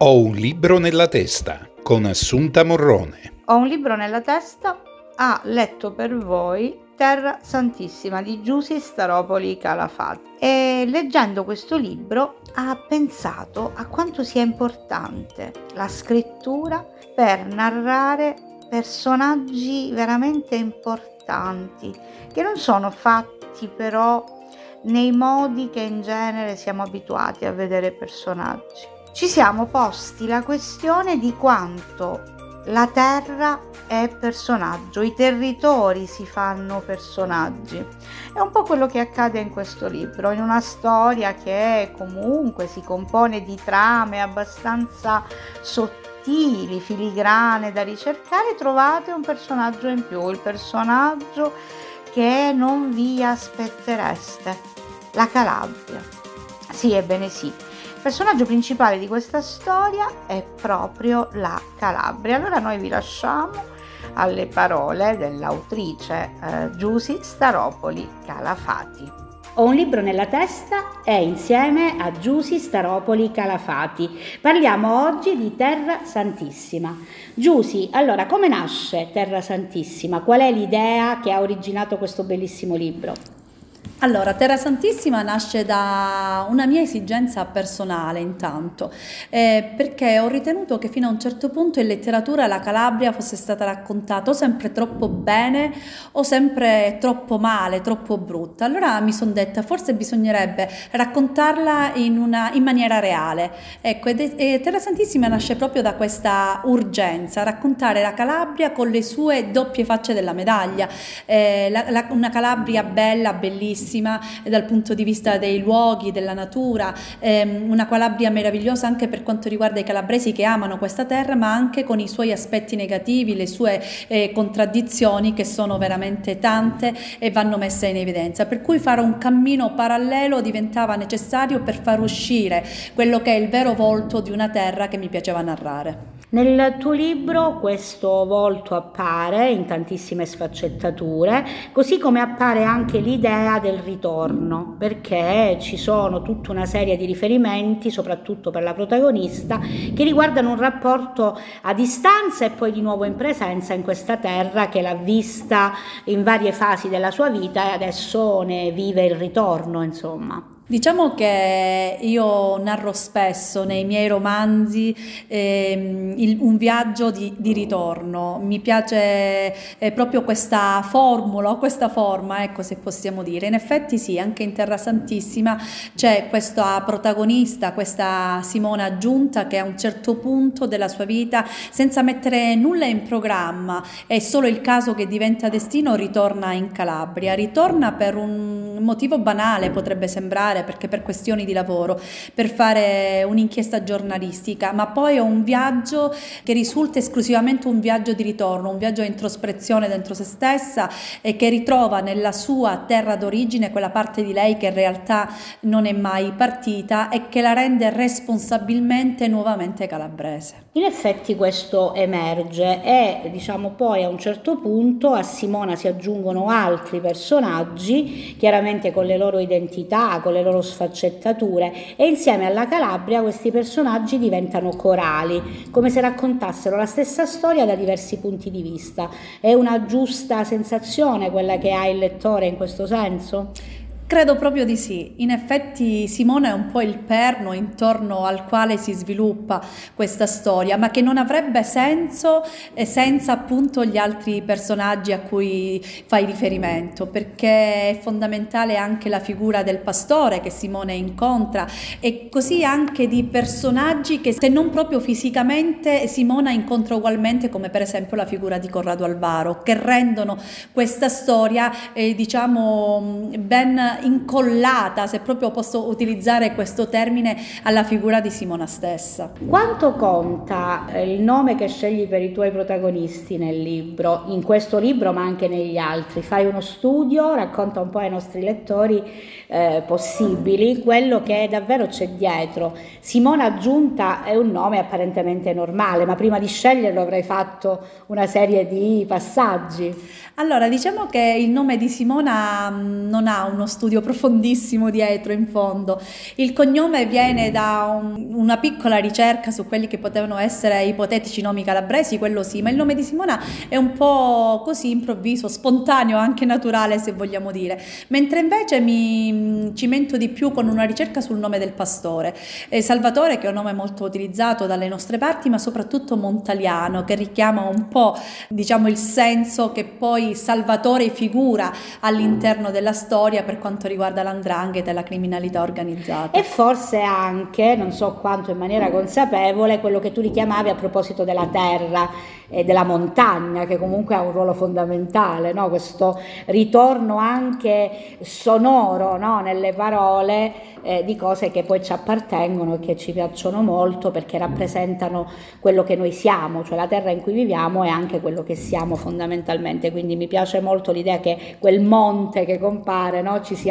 Ho un libro nella testa con Assunta Morrone. Ho un libro nella testa, ha letto per voi Terra Santissima di Giussi Staropoli Calafat e leggendo questo libro ha pensato a quanto sia importante la scrittura per narrare personaggi veramente importanti che non sono fatti però nei modi che in genere siamo abituati a vedere personaggi ci siamo posti la questione di quanto la terra è personaggio, i territori si fanno personaggi. È un po' quello che accade in questo libro, in una storia che comunque si compone di trame abbastanza sottili, filigrane da ricercare, trovate un personaggio in più, il personaggio che non vi aspettereste, la Calabria. Sì, ebbene sì, personaggio principale di questa storia è proprio la Calabria. Allora noi vi lasciamo alle parole dell'autrice eh, Giusy Staropoli Calafati. Ho un libro nella testa e insieme a Giusy Staropoli Calafati parliamo oggi di Terra Santissima. Giusy, allora come nasce Terra Santissima? Qual è l'idea che ha originato questo bellissimo libro? Allora, Terra Santissima nasce da una mia esigenza personale intanto, eh, perché ho ritenuto che fino a un certo punto in letteratura la Calabria fosse stata raccontata o sempre troppo bene o sempre troppo male, troppo brutta. Allora mi sono detta forse bisognerebbe raccontarla in, una, in maniera reale. Ecco, ed, e Terra Santissima nasce proprio da questa urgenza, raccontare la Calabria con le sue doppie facce della medaglia, eh, la, la, una Calabria bella, bellissima bellissima dal punto di vista dei luoghi, della natura, ehm, una Calabria meravigliosa anche per quanto riguarda i calabresi che amano questa terra, ma anche con i suoi aspetti negativi, le sue eh, contraddizioni che sono veramente tante e vanno messe in evidenza. Per cui fare un cammino parallelo diventava necessario per far uscire quello che è il vero volto di una terra che mi piaceva narrare. Nel tuo libro questo volto appare in tantissime sfaccettature, così come appare anche l'idea del ritorno, perché ci sono tutta una serie di riferimenti, soprattutto per la protagonista, che riguardano un rapporto a distanza e poi di nuovo in presenza in questa terra che l'ha vista in varie fasi della sua vita e adesso ne vive il ritorno, insomma. Diciamo che io narro spesso nei miei romanzi eh, il, un viaggio di, di, ritorno, mi piace eh, proprio questa formula, questa forma, ecco se possiamo dire. In effetti sì, anche in Terra Santissima c'è questa protagonista, questa Simona Giunta che a un certo punto della sua vita, senza mettere nulla in programma, è solo il caso che diventa destino, ritorna in Calabria. Ritorna per un motivo banale, potrebbe sembrare fare perché per questioni di lavoro, per fare un'inchiesta giornalistica, ma poi è un viaggio che risulta esclusivamente un viaggio di ritorno, un viaggio a introspezione dentro se stessa e che ritrova nella sua terra d'origine quella parte di lei che in realtà non è mai partita e che la rende responsabilmente nuovamente calabrese. In effetti questo emerge e diciamo poi a un certo punto a Simona si aggiungono altri personaggi, chiaramente con le loro identità, con le loro sfaccettature e insieme alla Calabria questi personaggi diventano corali, come se raccontassero la stessa storia da diversi punti di vista. È una giusta sensazione quella che ha il lettore in questo senso? Credo proprio di sì. In effetti Simone è un po' il perno intorno al quale si sviluppa questa storia, ma che non avrebbe senso eh, senza appunto gli altri personaggi a cui fai riferimento, perché è fondamentale anche la figura del pastore che Simone incontra e così anche di personaggi che se non proprio fisicamente Simona incontra ugualmente, come per esempio la figura di Corrado Alvaro, che rendono questa storia eh, diciamo ben incollata, se proprio posso utilizzare questo termine, alla figura di Simona stessa. Quanto conta eh, il nome che scegli per i tuoi protagonisti nel libro, in questo libro ma anche negli altri? Fai uno studio, racconta un po' ai nostri lettori eh, possibili quello che davvero c'è dietro. Simona Giunta è un nome apparentemente normale, ma prima di sceglierlo avrei fatto una serie di passaggi. Allora, diciamo che il nome di Simona mm, non ha uno studio studio profondissimo dietro in fondo. Il cognome viene da un, una piccola ricerca su quelli che potevano essere ipotetici nomi calabresi, quello sì, ma il nome di Simona è un po' così improvviso, spontaneo, anche naturale se vogliamo dire, mentre invece mi cimento di più con una ricerca sul nome del pastore. Eh, Salvatore, che è un nome molto utilizzato dalle nostre parti, ma soprattutto montaliano, che richiama un po' diciamo il senso che poi Salvatore figura all'interno della storia per quanto riguarda l'andrangheta e la criminalità organizzata. E forse anche, non so quanto in maniera consapevole, quello che tu richiamavi a proposito della terra e della montagna, che comunque ha un ruolo fondamentale, no? questo ritorno anche sonoro no? nelle parole eh, di cose che poi ci appartengono e che ci piacciono molto perché rappresentano quello che noi siamo, cioè la terra in cui viviamo e anche quello che siamo fondamentalmente. Quindi mi piace molto l'idea che quel monte che compare no? ci sia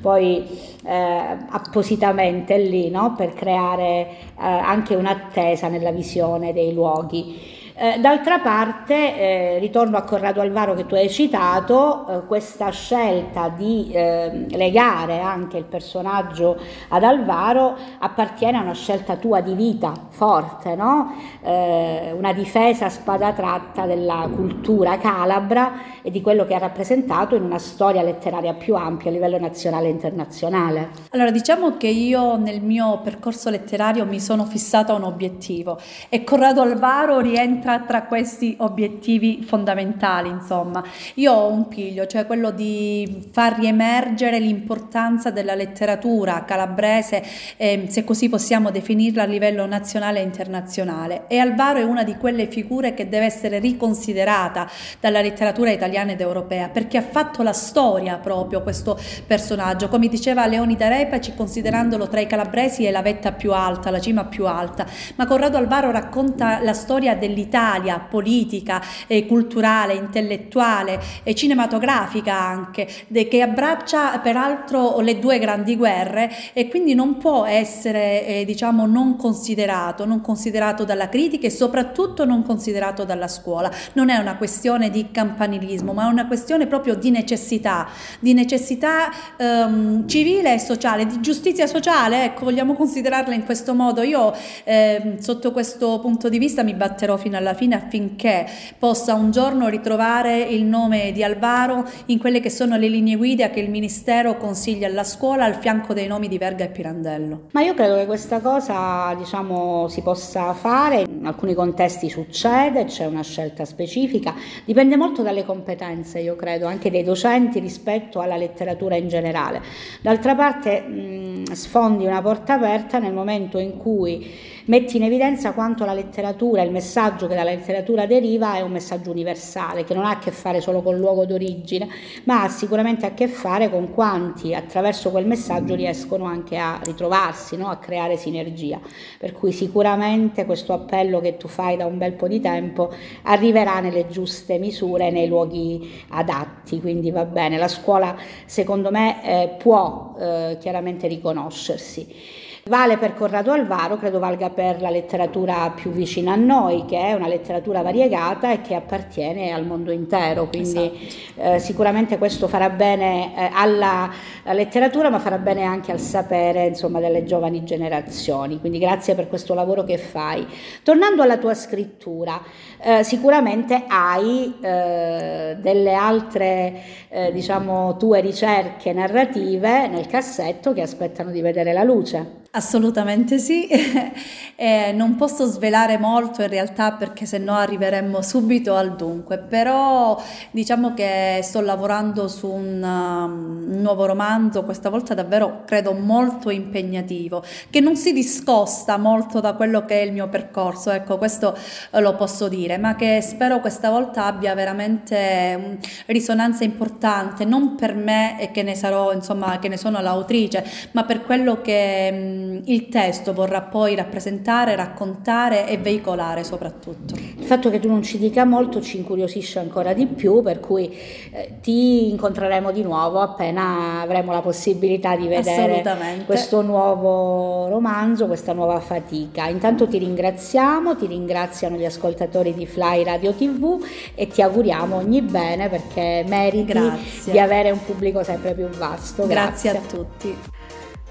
poi eh, appositamente lì per creare eh, anche un'attesa nella visione dei luoghi. Eh, d'altra parte, eh, ritorno a Corrado Alvaro che tu hai citato, eh, questa scelta di ehm, legare anche il personaggio ad Alvaro appartiene a una scelta tua di vita forte, no? Eh, una difesa spada tratta della cultura calabra e di quello che ha rappresentato in una storia letteraria più ampia a livello nazionale e internazionale. Allora, diciamo che io nel mio percorso letterario mi sono fissata un obiettivo e Corrado Alvaro rientra rientra tra questi obiettivi fondamentali, insomma. Io ho un piglio, cioè quello di far riemergere l'importanza della letteratura calabrese, eh, se così possiamo definirla a livello nazionale e internazionale. E Alvaro è una di quelle figure che deve essere riconsiderata dalla letteratura italiana ed europea, perché ha fatto la storia proprio questo personaggio. Come diceva Leonida Repaci, considerandolo tra i calabresi è la vetta più alta, la cima più alta, ma Corrado Alvaro racconta la storia dell'Italia Italia politica, eh, culturale, intellettuale e cinematografica anche, de, che abbraccia peraltro le due grandi guerre e quindi non può essere eh, diciamo non considerato, non considerato dalla critica e soprattutto non considerato dalla scuola. Non è una questione di campanilismo, ma è una questione proprio di necessità, di necessità ehm, civile e sociale, di giustizia sociale, ecco, vogliamo considerarla in questo modo. Io eh, sotto questo punto di vista mi batterò fino alla alla fine affinché possa un giorno ritrovare il nome di Alvaro in quelle che sono le linee guida che il Ministero consiglia alla scuola al fianco dei nomi di Verga e Pirandello. Ma io credo che questa cosa diciamo, si possa fare, in alcuni contesti succede, c'è una scelta specifica, dipende molto dalle competenze, io credo, anche dei docenti rispetto alla letteratura in generale. D'altra parte mh, sfondi una porta aperta nel momento in cui metti in evidenza quanto la letteratura, il messaggio che dalla letteratura deriva è un messaggio universale, che non ha a che fare solo col luogo d'origine, ma ha sicuramente a che fare con quanti attraverso quel messaggio riescono anche a ritrovarsi, no? a creare sinergia. Per cui sicuramente questo appello che tu fai da un bel po' di tempo arriverà nelle giuste misure, nei luoghi adatti, quindi va bene. La scuola secondo me eh, può eh, chiaramente riconoscersi. Vale per Corrado Alvaro, credo valga per la letteratura più vicina a noi, che è una letteratura variegata e che appartiene al mondo intero, quindi esatto. eh, sicuramente questo farà bene eh, alla, alla, letteratura, ma farà bene anche al sapere insomma, delle giovani generazioni. Quindi grazie per questo lavoro che fai. Tornando alla tua scrittura, eh, sicuramente hai eh, delle altre eh, diciamo, tue ricerche narrative nel cassetto che aspettano di vedere la luce. Assolutamente sì, eh, non posso svelare molto in realtà perché se no arriveremmo subito al dunque, però diciamo che sto lavorando su un, um, un, nuovo romanzo, questa volta davvero credo molto impegnativo, che non si discosta molto da quello che è il mio percorso, ecco questo eh, lo posso dire, ma che spero questa volta abbia veramente um, risonanza importante, non per me e che ne sarò, insomma, che ne sono l'autrice, ma per quello che... Ehm, il testo vorrà poi rappresentare, raccontare e veicolare soprattutto. Il fatto che tu non ci dica molto ci incuriosisce ancora di più, per cui eh, ti incontreremo di nuovo appena avremo la possibilità di vedere questo nuovo romanzo, questa nuova fatica. Intanto ti ringraziamo, ti ringraziano gli ascoltatori di Fly Radio TV e ti auguriamo ogni bene perché meriti Grazie. Di avere un pubblico sempre più vasto. Grazie, Grazie a tutti.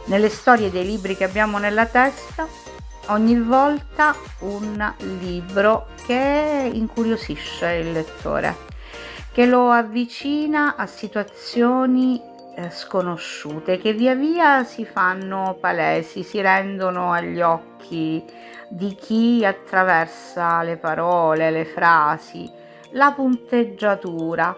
Nelle storie dei libri che abbiamo nella testa, ogni volta un libro che incuriosisce il lettore, che lo avvicina a situazioni eh, sconosciute, che via via si fanno palesi, si rendono agli occhi di chi attraversa le parole, le frasi, la punteggiatura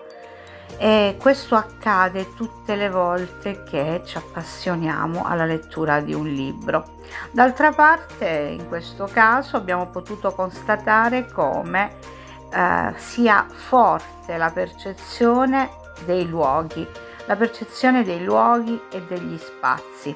e questo accade tutte le volte che ci appassioniamo alla lettura di un libro. D'altra parte, in questo caso abbiamo potuto constatare come eh, sia forte la percezione dei luoghi, la percezione dei luoghi e degli spazi.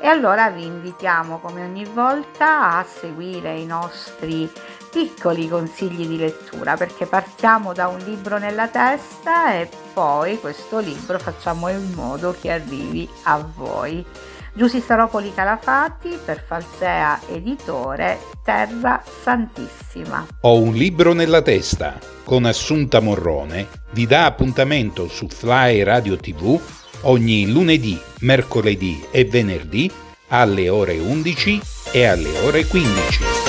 E allora vi invitiamo come ogni volta a seguire i nostri piccoli consigli di lettura perché partiamo da un libro nella testa e poi questo libro facciamo in modo che arrivi a voi. Giussi Staropoli Calafati per Falsea Editore Terra Santissima. Ho un libro nella testa con Assunta Morrone vi dà appuntamento su Fly Radio TV ogni lunedì, mercoledì e venerdì alle ore 11 e alle ore 15.